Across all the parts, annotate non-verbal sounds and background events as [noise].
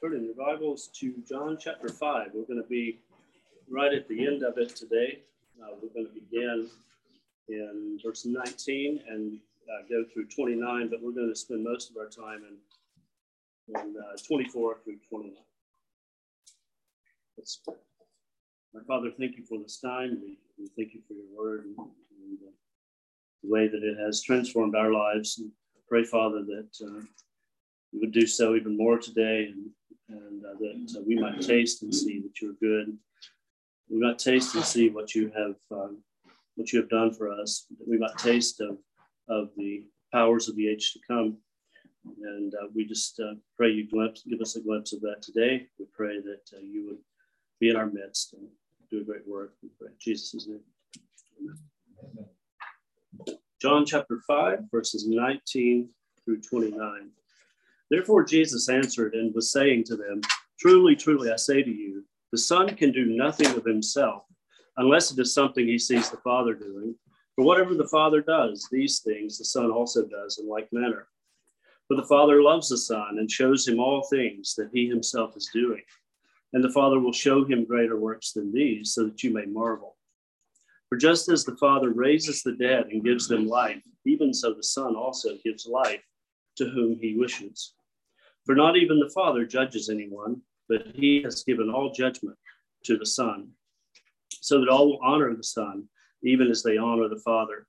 turn in your Bibles to John chapter 5. We're going to be right at the end of it today. Uh, we're going to begin in verse 19 and uh, go through 29, but we're going to spend most of our time in, in uh, 24 through 29. Let's pray. My Father, thank you for this time. We, we thank you for your word and, and the way that it has transformed our lives. And pray, Father, that uh, you would do so even more today and and uh, that uh, we might taste and see that you're good. We might taste and see what you have um, what you have done for us. We might taste of of the powers of the age to come. And uh, we just uh, pray you glimpse, give us a glimpse of that today. We pray that uh, you would be in our midst and do a great work. We pray in Jesus' name. Amen. John chapter 5, verses 19 through 29. Therefore, Jesus answered and was saying to them, Truly, truly, I say to you, the Son can do nothing of himself unless it is something he sees the Father doing. For whatever the Father does, these things the Son also does in like manner. For the Father loves the Son and shows him all things that he himself is doing. And the Father will show him greater works than these, so that you may marvel. For just as the Father raises the dead and gives them life, even so the Son also gives life to whom he wishes. For not even the Father judges anyone, but he has given all judgment to the Son, so that all will honor the Son, even as they honor the Father.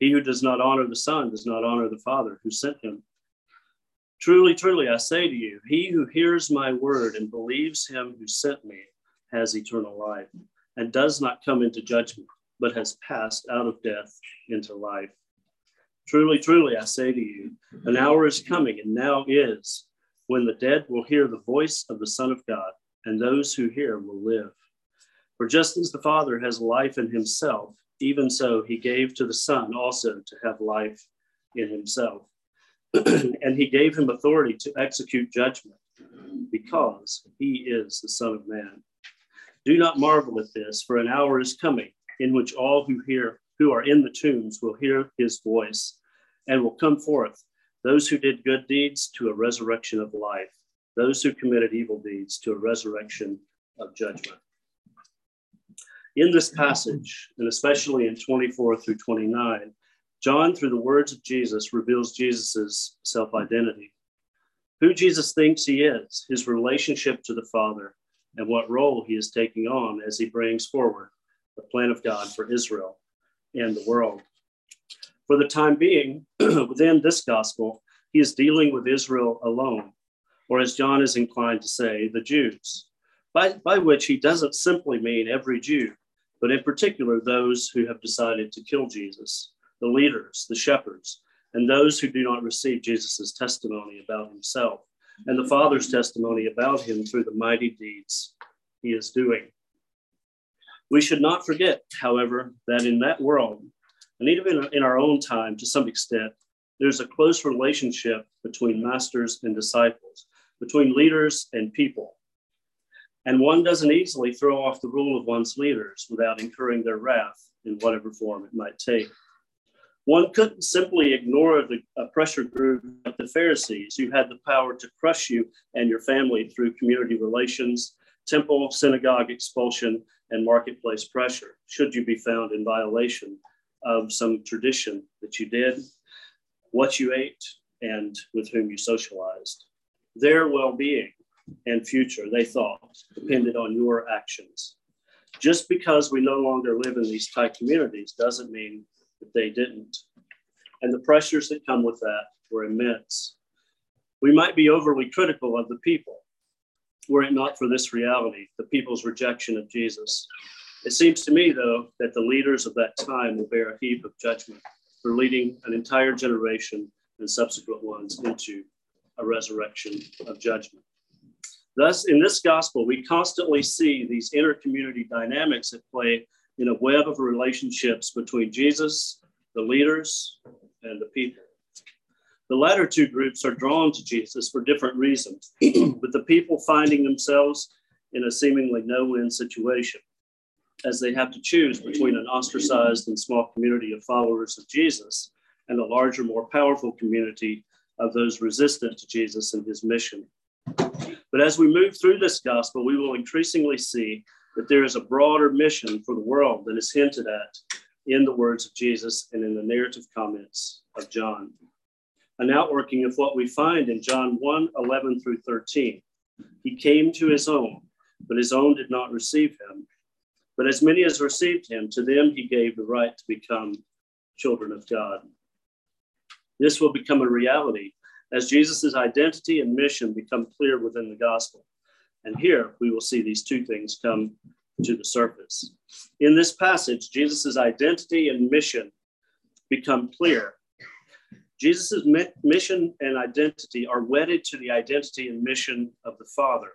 He who does not honor the Son does not honor the Father who sent him. Truly, truly, I say to you, he who hears my word and believes him who sent me has eternal life, and does not come into judgment, but has passed out of death into life. Truly, truly, I say to you, an hour is coming, and now is when the dead will hear the voice of the Son of God, and those who hear will live. For just as the Father has life in himself, even so he gave to the Son also to have life in himself. [clears throat] and he gave him authority to execute judgment, because he is the Son of Man. Do not marvel at this, for an hour is coming in which all who hear who are in the tombs will hear his voice and will come forth those who did good deeds to a resurrection of life, those who committed evil deeds to a resurrection of judgment. In this passage, and especially in 24 through 29, John, through the words of Jesus, reveals Jesus' self identity, who Jesus thinks he is, his relationship to the Father, and what role he is taking on as he brings forward the plan of God for Israel and the world. For the time being, [clears throat] within this gospel, he is dealing with Israel alone, or as John is inclined to say, the Jews, by, by which he doesn't simply mean every Jew, but in particular those who have decided to kill Jesus, the leaders, the shepherds, and those who do not receive Jesus' testimony about himself and the Father's testimony about him through the mighty deeds he is doing. We should not forget, however, that in that world, and even in our own time to some extent, there's a close relationship between masters and disciples, between leaders and people. And one doesn't easily throw off the rule of one's leaders without incurring their wrath in whatever form it might take. One couldn't simply ignore the pressure group of the Pharisees who had the power to crush you and your family through community relations, temple, synagogue expulsion, and marketplace pressure, should you be found in violation of some tradition that you did, what you ate, and with whom you socialized. Their well being and future, they thought, depended on your actions. Just because we no longer live in these tight communities doesn't mean that they didn't. And the pressures that come with that were immense. We might be overly critical of the people, were it not for this reality, the people's rejection of Jesus. It seems to me, though, that the leaders of that time will bear a heap of judgment for leading an entire generation and subsequent ones into a resurrection of judgment. Thus, in this gospel, we constantly see these inner community dynamics at play in a web of relationships between Jesus, the leaders, and the people. The latter two groups are drawn to Jesus for different reasons, [clears throat] with the people finding themselves in a seemingly no win situation as they have to choose between an ostracized and small community of followers of Jesus and a larger, more powerful community of those resistant to Jesus and his mission. But as we move through this gospel, we will increasingly see that there is a broader mission for the world that is hinted at in the words of Jesus and in the narrative comments of John. An outworking of what we find in John 1 11 through 13. He came to his own, but his own did not receive him. But as many as received him, to them he gave the right to become children of God. This will become a reality as Jesus' identity and mission become clear within the gospel. And here we will see these two things come to the surface. In this passage, Jesus' identity and mission become clear. Jesus' mission and identity are wedded to the identity and mission of the Father,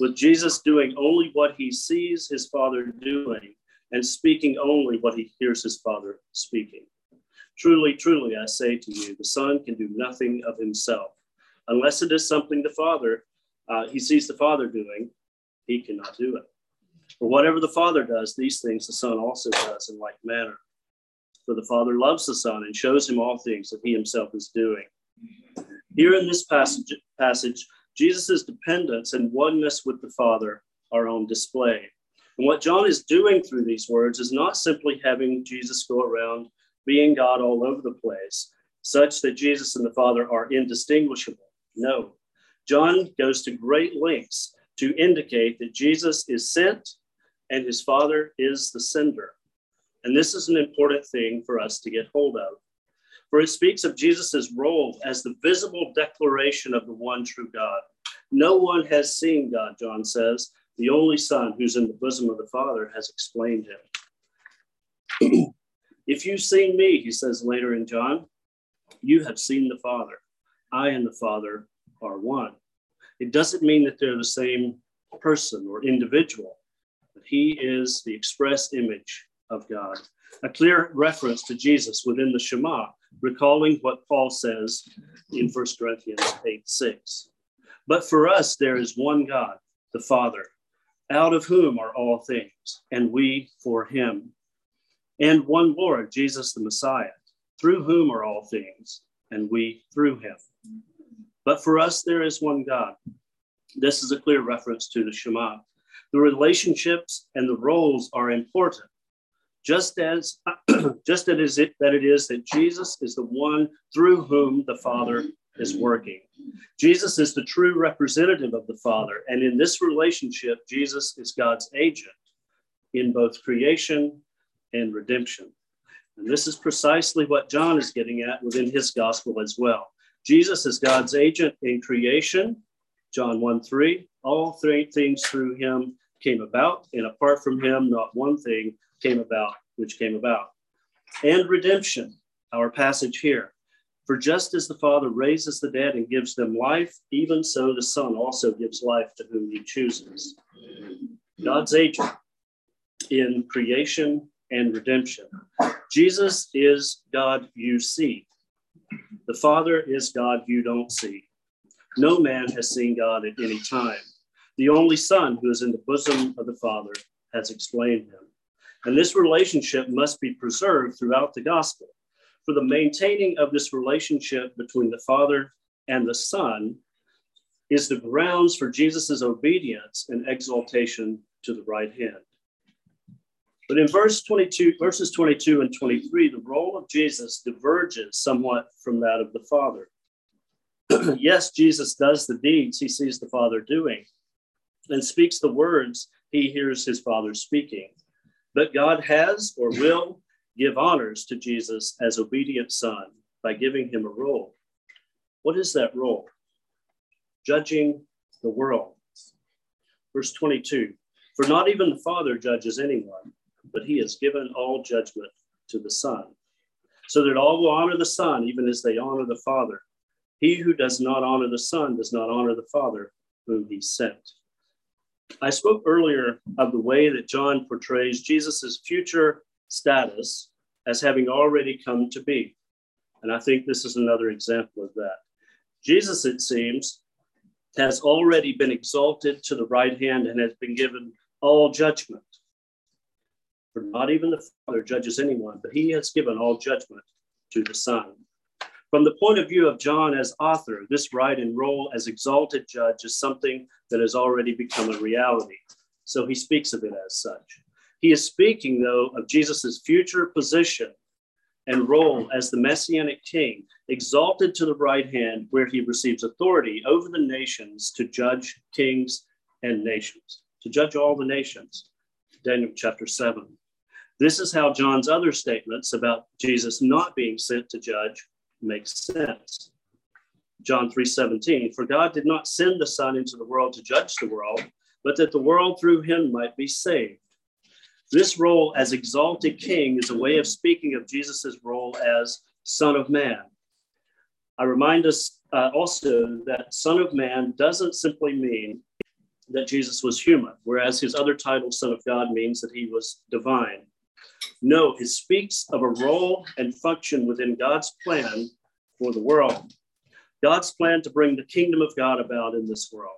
with Jesus doing only what he sees his Father doing and speaking only what he hears his Father speaking. Truly, truly, I say to you, the Son can do nothing of himself. Unless it is something the Father, uh, he sees the Father doing, he cannot do it. For whatever the Father does, these things the Son also does in like manner. For the Father loves the Son and shows him all things that he himself is doing. Here in this passage, passage Jesus' dependence and oneness with the Father are on display. And what John is doing through these words is not simply having Jesus go around being God all over the place, such that Jesus and the Father are indistinguishable. No. John goes to great lengths to indicate that Jesus is sent and his Father is the sender. And this is an important thing for us to get hold of. For it speaks of Jesus' role as the visible declaration of the one true God. No one has seen God, John says. The only Son who's in the bosom of the Father has explained him. [clears throat] if you've seen me, he says later in John, you have seen the Father. I and the Father are one. It doesn't mean that they're the same person or individual that he is the express image of God. A clear reference to Jesus within the Shema, recalling what Paul says in 1 Corinthians 8 6. But for us, there is one God, the Father, out of whom are all things, and we for him. And one Lord, Jesus the Messiah, through whom are all things, and we through him. But for us, there is one God. This is a clear reference to the Shema. The relationships and the roles are important, just as [clears throat] just as it that it is that Jesus is the one through whom the Father is working. Jesus is the true representative of the Father, and in this relationship, Jesus is God's agent in both creation and redemption. And this is precisely what John is getting at within his gospel as well. Jesus is God's agent in creation, John 1 3, all three things through him came about, and apart from him, not one thing came about which came about. And redemption, our passage here. For just as the Father raises the dead and gives them life, even so the Son also gives life to whom he chooses. God's agent in creation and redemption. Jesus is God you see. The Father is God you don't see. No man has seen God at any time. The only Son who is in the bosom of the Father has explained him. And this relationship must be preserved throughout the gospel. For the maintaining of this relationship between the Father and the Son is the grounds for Jesus' obedience and exaltation to the right hand. But in verse 22, verses 22 and 23, the role of Jesus diverges somewhat from that of the Father. [clears throat] yes, Jesus does the deeds he sees the Father doing, and speaks the words he hears his Father speaking. But God has or will give honors to Jesus as obedient Son by giving him a role. What is that role? Judging the world. Verse 22 For not even the Father judges anyone, but he has given all judgment to the Son, so that all will honor the Son, even as they honor the Father. He who does not honor the Son does not honor the Father whom he sent. I spoke earlier of the way that John portrays Jesus' future status as having already come to be. And I think this is another example of that. Jesus, it seems, has already been exalted to the right hand and has been given all judgment. For not even the Father judges anyone, but he has given all judgment to the Son. From the point of view of John as author, this right and role as exalted judge is something that has already become a reality. So he speaks of it as such. He is speaking, though, of Jesus' future position and role as the messianic king, exalted to the right hand, where he receives authority over the nations to judge kings and nations, to judge all the nations. Daniel chapter 7. This is how John's other statements about Jesus not being sent to judge makes sense. John 3:17 For God did not send the son into the world to judge the world but that the world through him might be saved. This role as exalted king is a way of speaking of Jesus' role as Son of Man. I remind us uh, also that Son of Man doesn't simply mean that Jesus was human, whereas his other title, Son of God, means that he was divine. No, it speaks of a role and function within God's plan for the world. God's plan to bring the kingdom of God about in this world.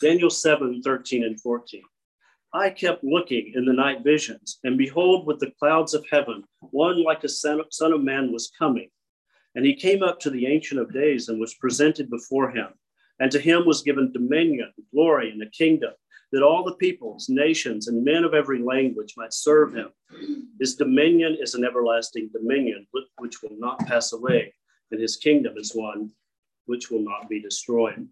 Daniel 7 13 and 14. I kept looking in the night visions, and behold, with the clouds of heaven, one like a son of man was coming. And he came up to the Ancient of Days and was presented before him. And to him was given dominion, glory, and a kingdom, that all the peoples, nations, and men of every language might serve him. His dominion is an everlasting dominion which will not pass away, and his kingdom is one which will not be destroyed.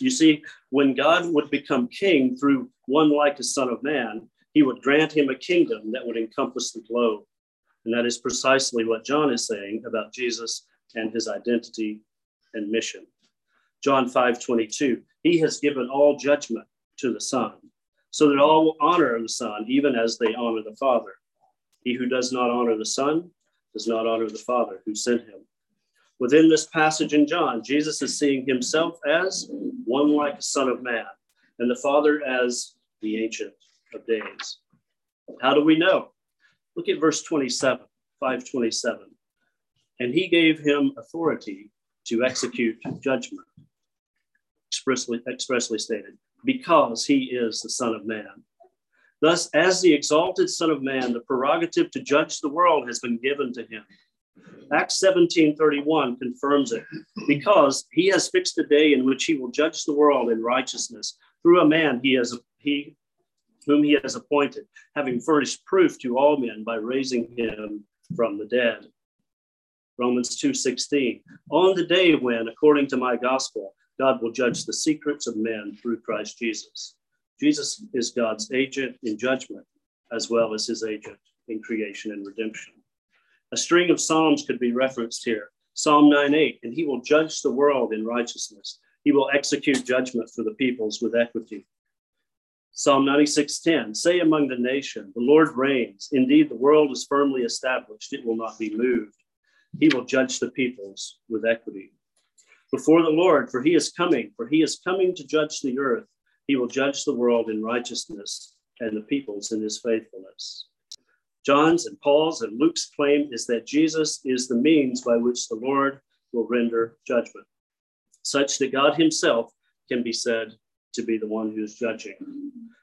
You see, when God would become king through one like a son of man, he would grant him a kingdom that would encompass the globe. And that is precisely what John is saying about Jesus and his identity and mission. John 5 22, he has given all judgment to the Son, so that all will honor the Son, even as they honor the Father. He who does not honor the Son does not honor the Father who sent him. Within this passage in John, Jesus is seeing himself as one like a son of man, and the Father as the Ancient of Days. How do we know? Look at verse 27, 527. And he gave him authority to execute judgment, expressly, expressly stated, because he is the Son of Man. Thus, as the exalted Son of Man, the prerogative to judge the world has been given to him. Acts 17:31 confirms it because he has fixed a day in which he will judge the world in righteousness through a man he has he whom he has appointed having furnished proof to all men by raising him from the dead Romans 2:16 on the day when according to my gospel God will judge the secrets of men through Christ Jesus Jesus is God's agent in judgment as well as his agent in creation and redemption a string of Psalms could be referenced here. Psalm 9:8, and he will judge the world in righteousness. He will execute judgment for the peoples with equity. Psalm 96:10, say among the nation, the Lord reigns. Indeed, the world is firmly established, it will not be moved. He will judge the peoples with equity. Before the Lord, for he is coming, for he is coming to judge the earth. He will judge the world in righteousness and the peoples in his faithfulness. John's and Paul's and Luke's claim is that Jesus is the means by which the Lord will render judgment, such that God himself can be said to be the one who's judging.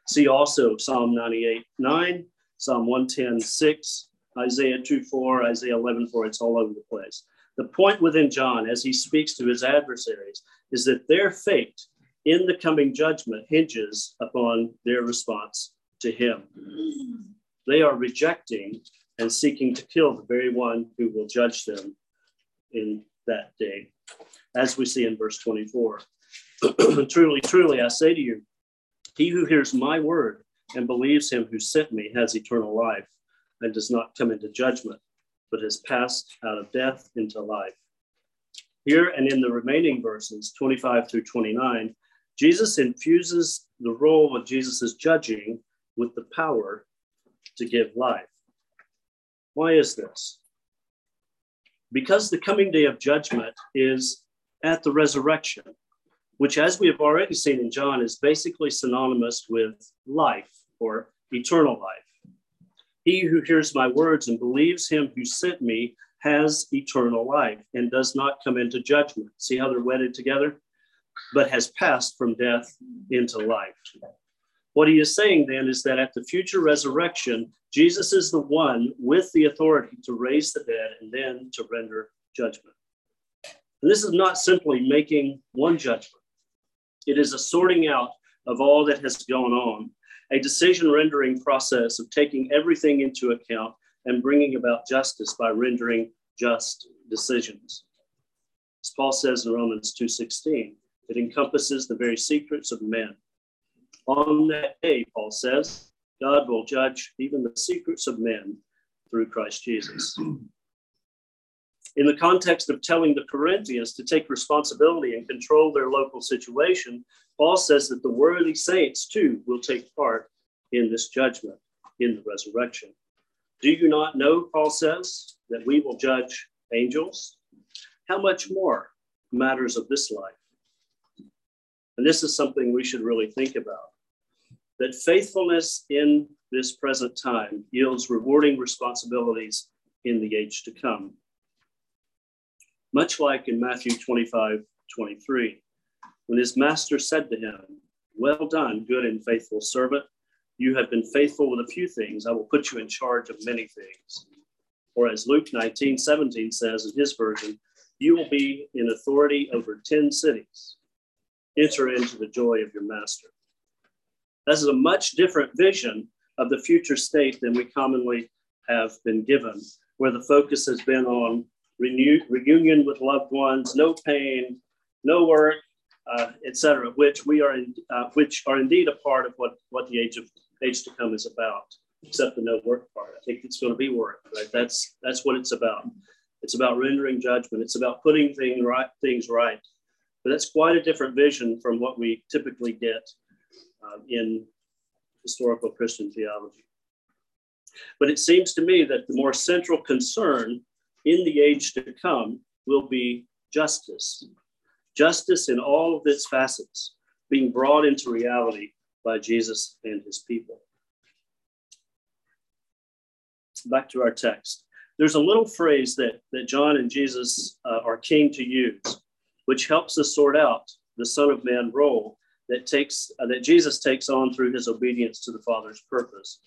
See also Psalm 98 9, Psalm 110 6, Isaiah 2 4, Isaiah 11 4. It's all over the place. The point within John, as he speaks to his adversaries, is that their fate in the coming judgment hinges upon their response to him they are rejecting and seeking to kill the very one who will judge them in that day, as we see in verse 24. [clears throat] truly, truly, I say to you, he who hears my word and believes him who sent me has eternal life and does not come into judgment, but has passed out of death into life. Here and in the remaining verses, 25 through 29, Jesus infuses the role of Jesus' judging with the power to give life. Why is this? Because the coming day of judgment is at the resurrection, which, as we have already seen in John, is basically synonymous with life or eternal life. He who hears my words and believes him who sent me has eternal life and does not come into judgment. See how they're wedded together? But has passed from death into life. What he is saying then is that at the future resurrection, Jesus is the one with the authority to raise the dead and then to render judgment. And this is not simply making one judgment, it is a sorting out of all that has gone on, a decision rendering process of taking everything into account and bringing about justice by rendering just decisions. As Paul says in Romans 2:16, it encompasses the very secrets of men. On that day, Paul says, God will judge even the secrets of men through Christ Jesus. [clears throat] In the context of telling the Corinthians to take responsibility and control their local situation, Paul says that the worthy saints too will take part in this judgment in the resurrection. Do you not know, Paul says, that we will judge angels? How much more matters of this life? And this is something we should really think about that faithfulness in this present time yields rewarding responsibilities in the age to come. Much like in Matthew 25 23, when his master said to him, Well done, good and faithful servant. You have been faithful with a few things. I will put you in charge of many things. Or as Luke 19 17 says in his version, you will be in authority over 10 cities. Enter into the joy of your master. This is a much different vision of the future state than we commonly have been given, where the focus has been on renew, reunion with loved ones, no pain, no work, uh, etc., which we are in, uh, which are indeed a part of what what the age of age to come is about. Except the no work part, I think it's going to be work. Right? That's that's what it's about. It's about rendering judgment. It's about putting thing right, things right. But that's quite a different vision from what we typically get uh, in historical Christian theology. But it seems to me that the more central concern in the age to come will be justice. Justice in all of its facets being brought into reality by Jesus and his people. Back to our text. There's a little phrase that, that John and Jesus uh, are keen to use, which helps us sort out the Son of Man role that takes uh, that Jesus takes on through his obedience to the Father's purpose.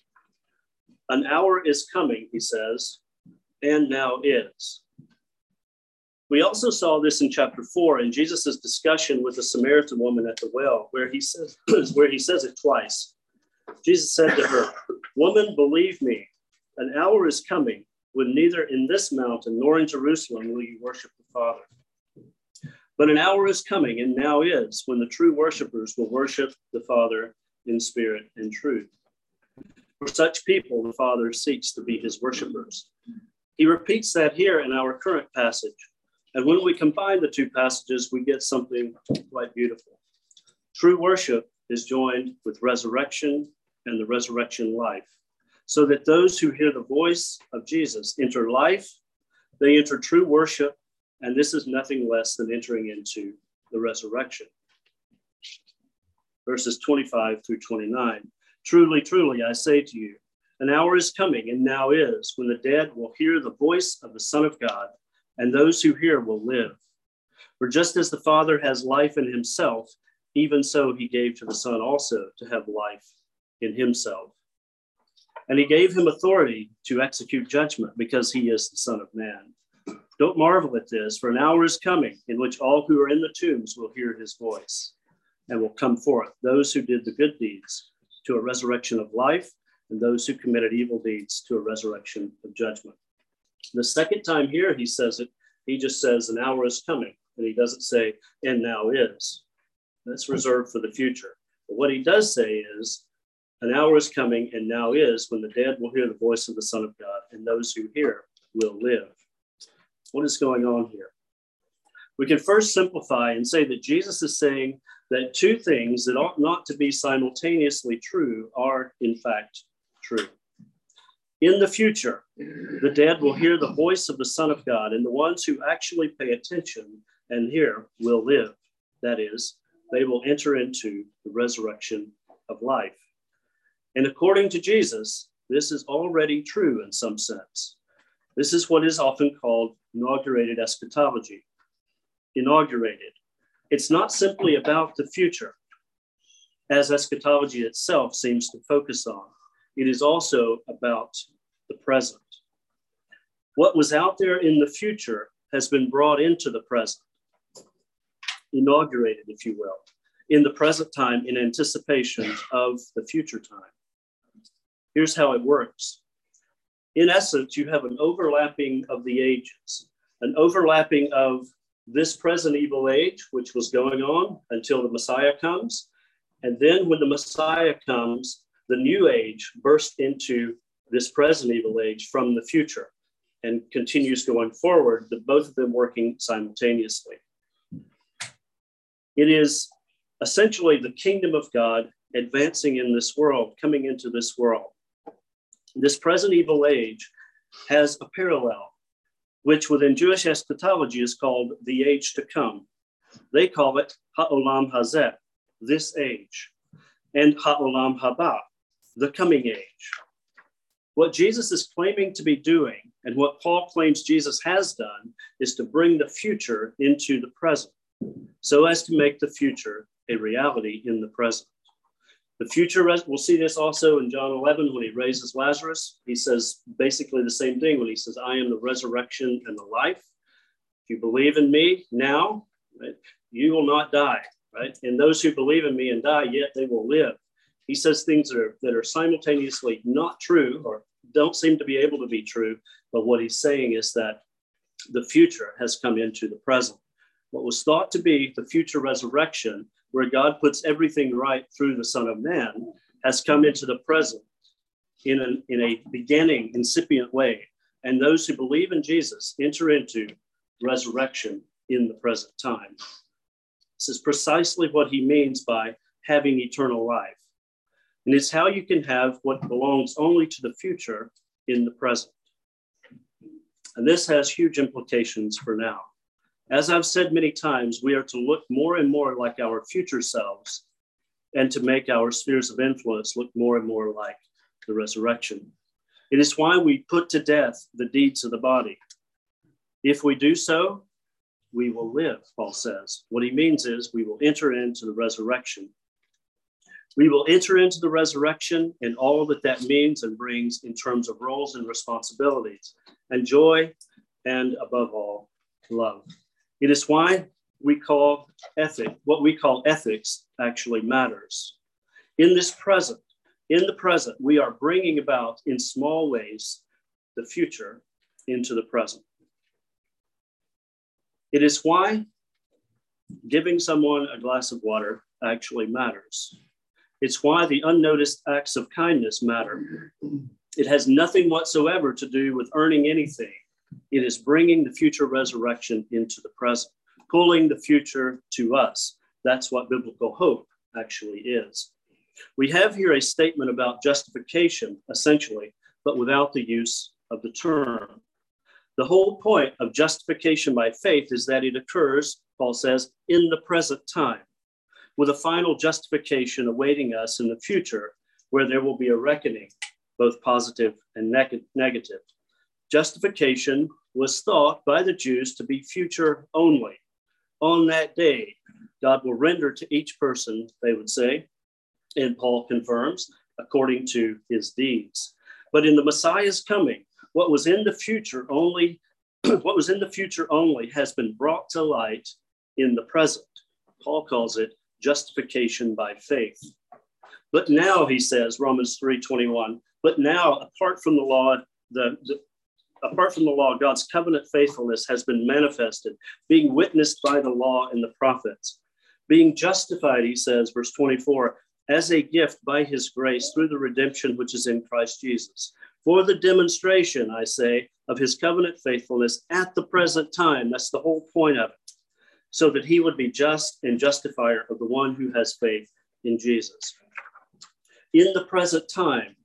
An hour is coming, he says, and now is. We also saw this in chapter four in Jesus' discussion with the Samaritan woman at the well, where he says, [clears throat] where he says it twice. Jesus said to her, Woman, believe me, an hour is coming when neither in this mountain nor in Jerusalem will you worship the Father. But an hour is coming, and now is, when the true worshipers will worship the Father in spirit and truth. For such people, the Father seeks to be his worshipers. He repeats that here in our current passage. And when we combine the two passages, we get something quite beautiful. True worship is joined with resurrection and the resurrection life, so that those who hear the voice of Jesus enter life, they enter true worship, and this is nothing less than entering into the resurrection. Verses 25 through 29. Truly, truly, I say to you, an hour is coming, and now is, when the dead will hear the voice of the Son of God, and those who hear will live. For just as the Father has life in himself, even so he gave to the Son also to have life in himself. And he gave him authority to execute judgment because he is the Son of Man. Don't marvel at this, for an hour is coming in which all who are in the tombs will hear his voice and will come forth, those who did the good deeds to a resurrection of life, and those who committed evil deeds to a resurrection of judgment. The second time here he says it, he just says, an hour is coming, and he doesn't say, and now is. That's reserved for the future. But what he does say is, an hour is coming, and now is, when the dead will hear the voice of the Son of God, and those who hear will live. What is going on here? We can first simplify and say that Jesus is saying that two things that ought not to be simultaneously true are, in fact, true. In the future, the dead will hear the voice of the Son of God, and the ones who actually pay attention and hear will live. That is, they will enter into the resurrection of life. And according to Jesus, this is already true in some sense. This is what is often called inaugurated eschatology. Inaugurated. It's not simply about the future, as eschatology itself seems to focus on. It is also about the present. What was out there in the future has been brought into the present. inaugurated, if you will, in the present time in anticipation of the future time. Here's how it works. In essence, you have an overlapping of the ages, an overlapping of this present evil age, which was going on until the Messiah comes. And then when the Messiah comes, the new age bursts into this present evil age from the future and continues going forward, the, both of them working simultaneously. It is essentially the kingdom of God advancing in this world, coming into this world. This present evil age has a parallel, which within Jewish eschatology is called the age to come. They call it Ha'olam Hazeh, this age, and Ha'olam Haba, the coming age. What Jesus is claiming to be doing, and what Paul claims Jesus has done, is to bring the future into the present so as to make the future a reality in the present. The future, we'll see this also in John 11 when he raises Lazarus. He says basically the same thing when he says, I am the resurrection and the life. If you believe in me now, right, you will not die, right? And those who believe in me and die, yet they will live. He says things that are, that are simultaneously not true or don't seem to be able to be true. But what he's saying is that the future has come into the present. What was thought to be the future resurrection where God puts everything right through the Son of Man, has come into the present in, an, in a beginning, incipient way. And those who believe in Jesus enter into resurrection in the present time. This is precisely what he means by having eternal life. And it's how you can have what belongs only to the future in the present. And this has huge implications for now. As I've said many times, we are to look more and more like our future selves and to make our spheres of influence look more and more like the resurrection. It is why we put to death the deeds of the body. If we do so, we will live, Paul says. What he means is we will enter into the resurrection. We will enter into the resurrection and all that that means and brings in terms of roles and responsibilities, and joy, and above all, love. It is why we call ethic, what we call ethics actually matters. In this present, in the present, we are bringing about in small ways the future into the present. It is why giving someone a glass of water actually matters. It's why the unnoticed acts of kindness matter. It has nothing whatsoever to do with earning anything it is bringing the future resurrection into the present, pulling the future to us. That's what biblical hope actually is. We have here a statement about justification, essentially, but without the use of the term. The whole point of justification by faith is that it occurs, Paul says, in the present time, with a final justification awaiting us in the future, where there will be a reckoning, both positive and neg- negative. Justification was thought by the Jews to be future only. On that day, God will render to each person, they would say, and Paul confirms, according to his deeds. But in the Messiah's coming, what was in the future only, [clears throat] what was in the future only has been brought to light in the present. Paul calls it justification by faith. But now, he says, Romans 3:21, but now, apart from the law, the, the, apart from the law, God's covenant faithfulness has been manifested, being witnessed by the law and the prophets. Being justified, he says, verse 24, as a gift by his grace through the redemption which is in Christ Jesus. For the demonstration, I say, of his covenant faithfulness at the present time. That's the whole point of it. So that he would be just and justifier of the one who has faith in Jesus. In the present time,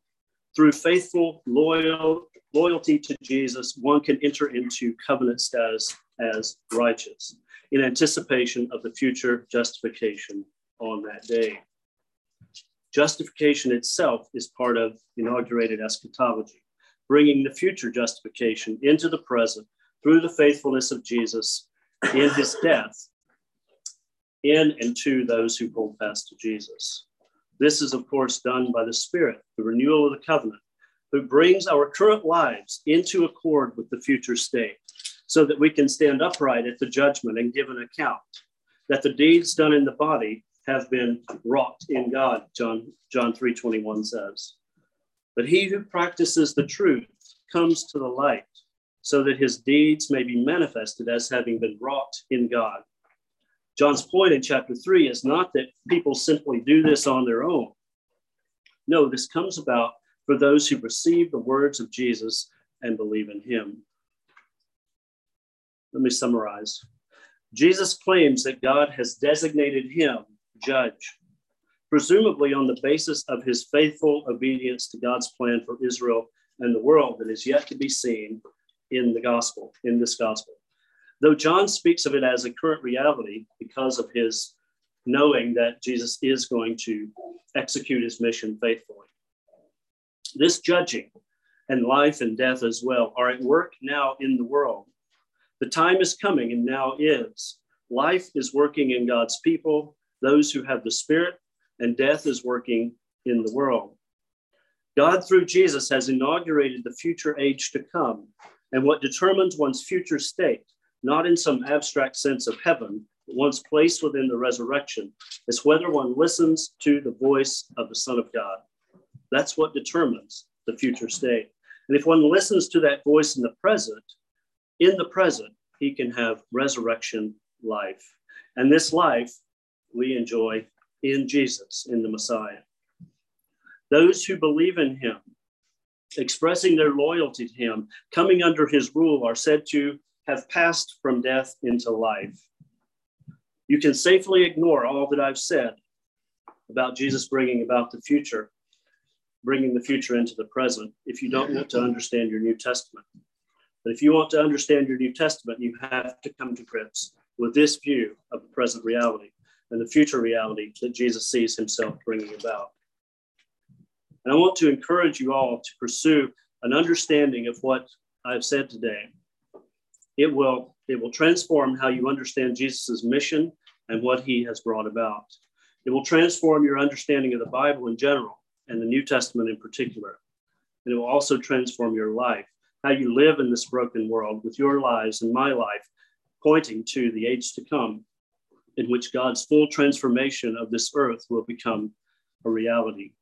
through faithful, loyal, loyalty to Jesus, one can enter into covenant status as righteous in anticipation of the future justification on that day. Justification itself is part of inaugurated eschatology, bringing the future justification into the present through the faithfulness of Jesus in his death in and to those who hold fast to Jesus. This is, of course, done by the Spirit, the renewal of the covenant, who brings our current lives into accord with the future state so that we can stand upright at the judgment and give an account. that the deeds done in the body have been wrought in God, John, John 3.21 says. But he who practices the truth comes to the light, so that his deeds may be manifested as having been wrought in God. John's point in chapter 3 is not that people simply do this on their own. No, this comes about for those who receive the words of Jesus and believe in him. Let me summarize. Jesus claims that God has designated him judge, presumably on the basis of his faithful obedience to God's plan for Israel and the world that is yet to be seen in the gospel, in this gospel. Though John speaks of it as a current reality because of his knowing that Jesus is going to execute his mission faithfully. This judging and life and death as well are at work now in the world. The time is coming and now is. Life is working in God's people, those who have the Spirit, and death is working in the world. God, through Jesus, has inaugurated the future age to come and what determines one's future state, not in some abstract sense of heaven, but one's place within the resurrection, is whether one listens to the voice of the Son of God. That's what determines the future state. And if one listens to that voice in the present, in the present, he can have resurrection life. And this life we enjoy in Jesus, in the Messiah. Those who believe in him, expressing their loyalty to him, coming under his rule, are said to have passed from death into life. You can safely ignore all that I've said about Jesus bringing about the future, bringing the future into the present, if you don't want to understand your New Testament. But if you want to understand your New Testament, you have to come to grips with this view of the present reality and the future reality that Jesus sees himself bringing about. And I want to encourage you all to pursue an understanding of what I've said today. It will, it will transform how you understand Jesus' mission and what he has brought about. It will transform your understanding of the Bible in general and the New Testament in particular. And it will also transform your life how you live in this broken world with your lives and my life pointing to the age to come in which God's full transformation of this earth will become a reality.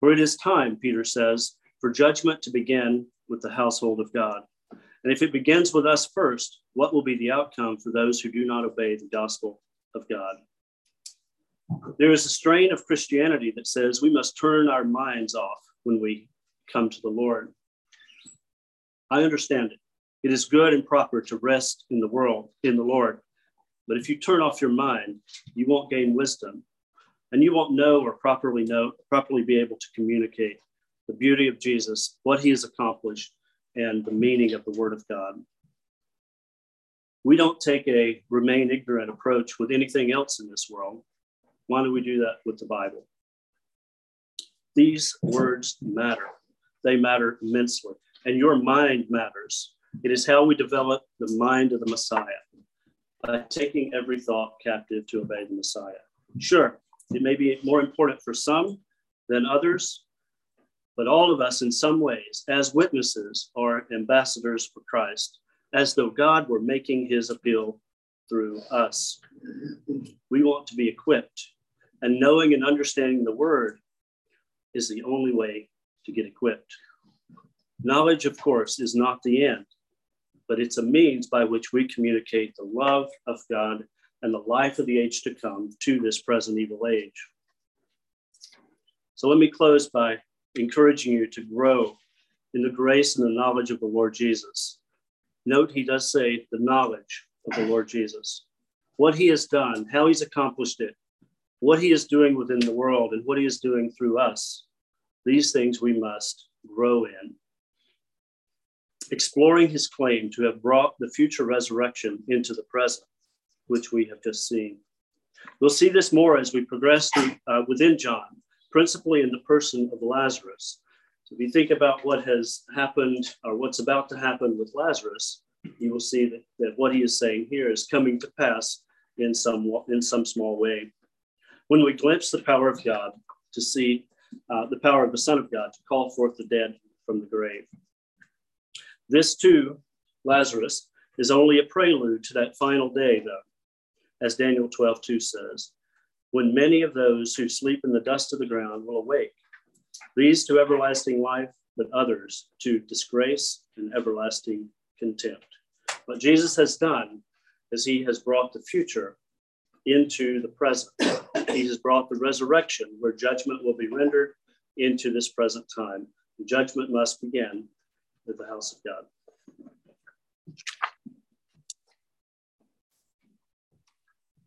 For it is time, Peter says, for judgment to begin with the household of God. And if it begins with us first, what will be the outcome for those who do not obey the gospel of God? There is a strain of Christianity that says we must turn our minds off when we come to the Lord. I understand it. It is good and proper to rest in the world, in the Lord. But if you turn off your mind, you won't gain wisdom and you won't know or properly know, properly be able to communicate the beauty of Jesus, what he has accomplished, and the meaning of the word of God. We don't take a remain ignorant approach with anything else in this world. Why do we do that with the Bible? These words matter. They matter immensely and your mind matters. It is how we develop the mind of the Messiah by taking every thought captive to obey the Messiah. Sure, it may be more important for some than others, but all of us, in some ways, as witnesses, are ambassadors for Christ, as though God were making his appeal through us. We want to be equipped, and knowing and understanding the word is the only way to get equipped. Knowledge, of course, is not the end, but it's a means by which we communicate the love of God and the life of the age to come to this present evil age. So let me close by encouraging you to grow in the grace and the knowledge of the Lord Jesus. Note he does say the knowledge of the Lord Jesus, what he has done, how he's accomplished it, what he is doing within the world, and what he is doing through us. These things we must grow in exploring his claim to have brought the future resurrection into the present, which we have just seen. We'll see this more as we progress through, uh, within John, principally in the person of Lazarus. So if you think about what has happened or what's about to happen with Lazarus, you will see that, that what he is saying here is coming to pass in some, in some small way. When we glimpse the power of God to see uh, the power of the Son of God to call forth the dead from the grave. This too, Lazarus, is only a prelude to that final day, though. As Daniel 12, 2 says, when many of those who sleep in the dust of the ground will awake, these to everlasting life, but others to disgrace and everlasting contempt. What Jesus has done is he has brought the future into the present. [coughs] He has brought the resurrection where judgment will be rendered into this present time. The judgment must begin with the house of God.